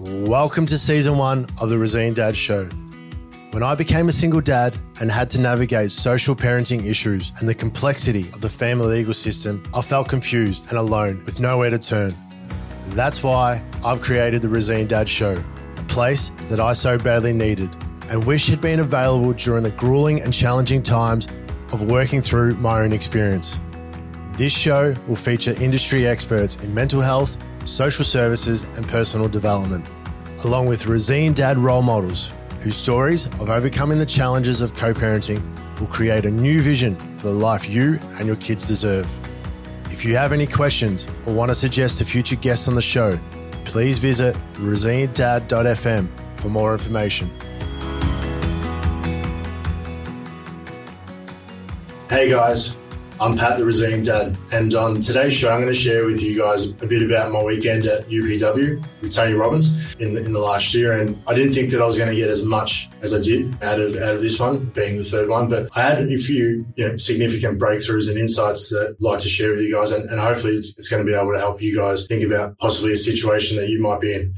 Welcome to season one of the Resilient Dad Show. When I became a single dad and had to navigate social parenting issues and the complexity of the family legal system, I felt confused and alone with nowhere to turn. That's why I've created the Resilient Dad Show, a place that I so badly needed and wish had been available during the grueling and challenging times of working through my own experience. This show will feature industry experts in mental health, social services, and personal development, along with Resilient Dad role models whose stories of overcoming the challenges of co parenting will create a new vision for the life you and your kids deserve. If you have any questions or want to suggest a future guest on the show, please visit resilientdad.fm for more information. Hey guys, I'm Pat the Resilient Dad, and on today's show, I'm going to share with you guys a bit about my weekend at UPW with Tony Robbins in the, in the last year. And I didn't think that I was going to get as much as I did out of out of this one, being the third one. But I had a few you know, significant breakthroughs and insights that I'd like to share with you guys, and, and hopefully it's, it's going to be able to help you guys think about possibly a situation that you might be in.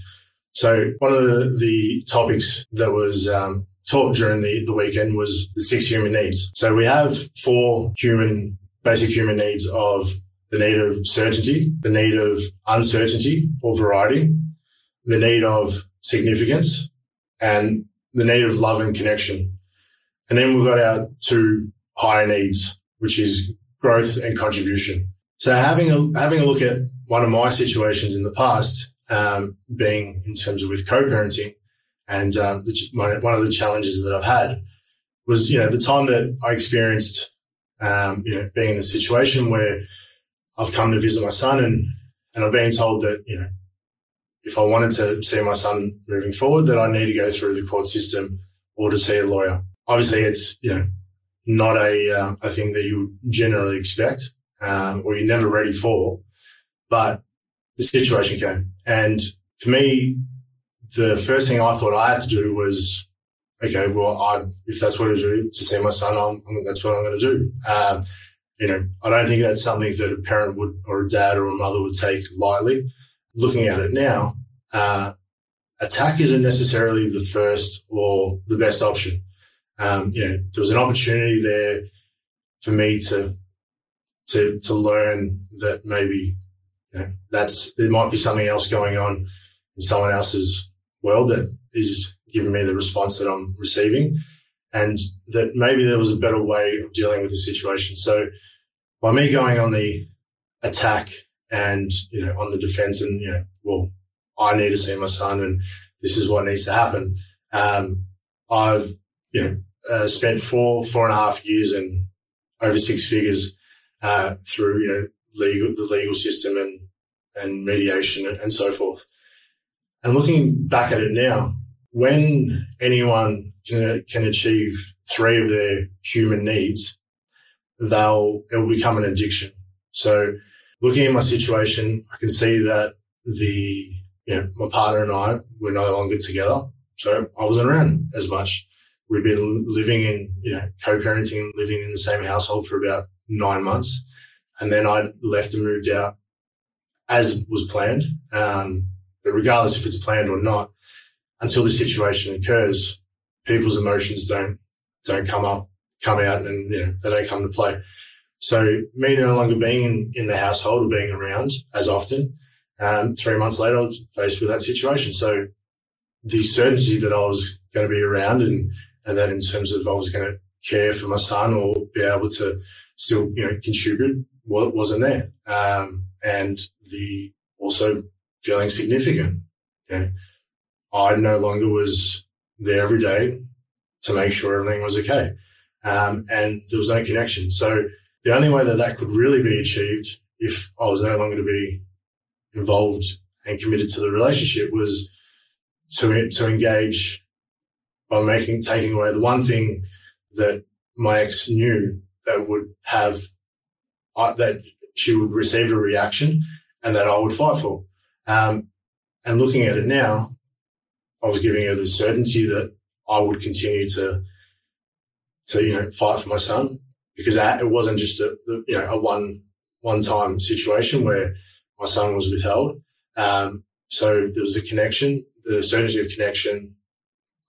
So one of the, the topics that was um, taught during the, the weekend was the six human needs. So we have four human basic human needs of the need of certainty, the need of uncertainty or variety, the need of significance, and the need of love and connection. And then we've got our two higher needs, which is growth and contribution. So having a, having a look at one of my situations in the past, um, being in terms of with co-parenting and um, the, one of the challenges that I've had was, you know, the time that I experienced um, you know, being in a situation where I've come to visit my son and, and I've been told that, you know, if I wanted to see my son moving forward, that I need to go through the court system or to see a lawyer. Obviously, it's, you know, not a, uh, a thing that you generally expect um, or you're never ready for, but the situation came. And for me, the first thing I thought I had to do was okay, well, I, if that's what I do to see my son, I'm, I'm, that's what I'm going to do. Um, you know, I don't think that's something that a parent would, or a dad or a mother would take lightly. Looking at it now, uh, attack isn't necessarily the first or the best option. Um, you know, there was an opportunity there for me to, to, to learn that maybe, you know, that's, there might be something else going on in someone else's world that is giving me the response that I'm receiving, and that maybe there was a better way of dealing with the situation. So by me going on the attack and you know on the defense, and you know, well, I need to see my son, and this is what needs to happen. Um, I've you know uh, spent four four and a half years and over six figures uh, through you know legal the legal system and and mediation and so forth. And looking back at it now, when anyone can, achieve three of their human needs, they'll, it'll become an addiction. So looking at my situation, I can see that the, you know, my partner and I were no longer together. So I wasn't around as much. We'd been living in, you know, co-parenting and living in the same household for about nine months. And then I left and moved out as was planned. Um, but regardless if it's planned or not, until the situation occurs, people's emotions don't don't come up, come out, and you know they don't come to play. So me no longer being in, in the household or being around as often, um, three months later I was faced with that situation. So the certainty that I was going to be around and and that in terms of I was going to care for my son or be able to still you know contribute well, wasn't there, um, and the also feeling significant. You I no longer was there every day to make sure everything was okay. Um, and there was no connection. So the only way that that could really be achieved if I was no longer to be involved and committed to the relationship was to, to engage by making, taking away the one thing that my ex knew that would have, uh, that she would receive a reaction and that I would fight for. Um, and looking at it now, I was giving her the certainty that I would continue to, to you know, fight for my son because it wasn't just a you know a one one time situation where my son was withheld. Um, so there was a connection the certainty of connection,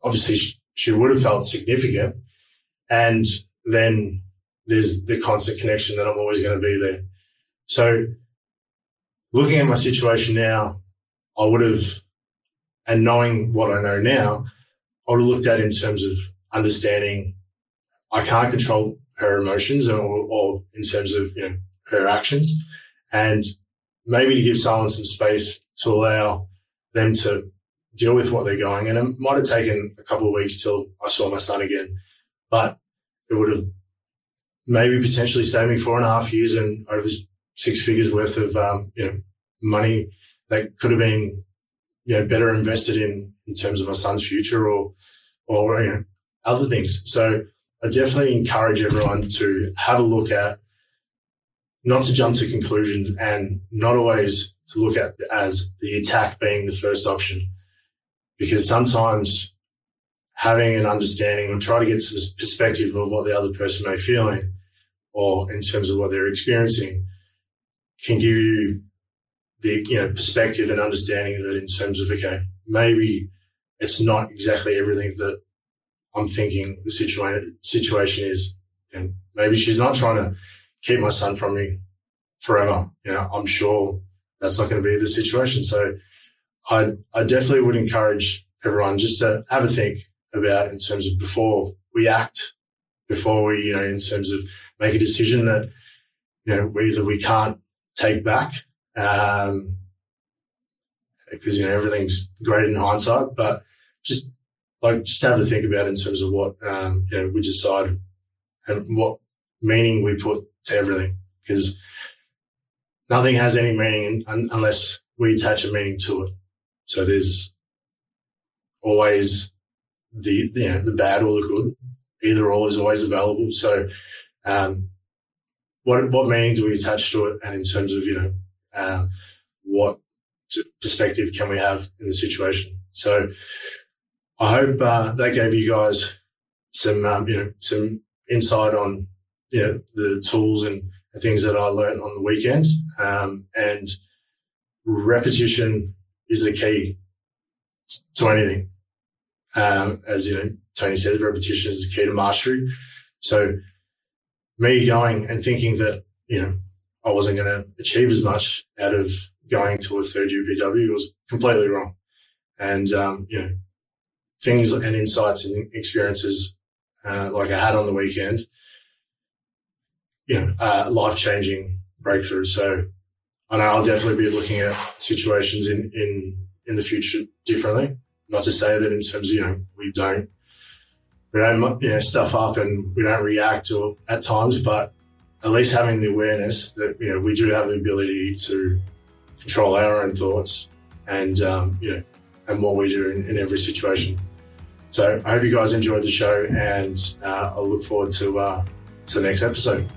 obviously she would have felt significant. And then there's the constant connection that I'm always going to be there. So looking at my situation now, I would have, and knowing what I know now, I would have looked at in terms of understanding I can't control her emotions or, or in terms of, you know, her actions and maybe to give someone some space to allow them to deal with what they're going. And it might have taken a couple of weeks till I saw my son again, but it would have maybe potentially saved me four and a half years and over six figures worth of, um, you know, money that could have been, you know, better invested in, in terms of my son's future or, or, you know, other things. So I definitely encourage everyone to have a look at not to jump to conclusions and not always to look at as the attack being the first option. Because sometimes having an understanding or try to get some perspective of what the other person may be feeling or in terms of what they're experiencing can give you the you know perspective and understanding that in terms of okay maybe it's not exactly everything that I'm thinking the situation situation is and maybe she's not trying to keep my son from me forever. You know, I'm sure that's not going to be the situation. So I, I definitely would encourage everyone just to have a think about in terms of before we act, before we, you know, in terms of make a decision that, you know, either we can't take back, um, because, you know, everything's great in hindsight, but just like, just have to think about in terms of what, um, you know, we decide and what meaning we put to everything because nothing has any meaning un- unless we attach a meaning to it. So there's always the you know the bad or the good. Either or is always available. So um, what what meaning do we attach to it? And in terms of you know uh, what perspective can we have in the situation? So I hope uh, that gave you guys some um, you know some insight on you know, the tools and things that I learned on the weekend. Um, and repetition is the key to anything. Um, as you know, Tony said, repetition is the key to mastery. So me going and thinking that, you know, I wasn't going to achieve as much out of going to a third UPW was completely wrong. And, um, you know, things and insights and experiences, uh, like I had on the weekend, you know, uh, life changing breakthroughs. So I know I'll definitely be looking at situations in, in, in the future differently. Not to say that in terms of, you know, we don't, we don't, you know, stuff up and we don't react or at times, but at least having the awareness that, you know, we do have the ability to control our own thoughts and, um, you know, and what we do in, in every situation. So I hope you guys enjoyed the show and uh, I'll look forward to, uh, to the next episode.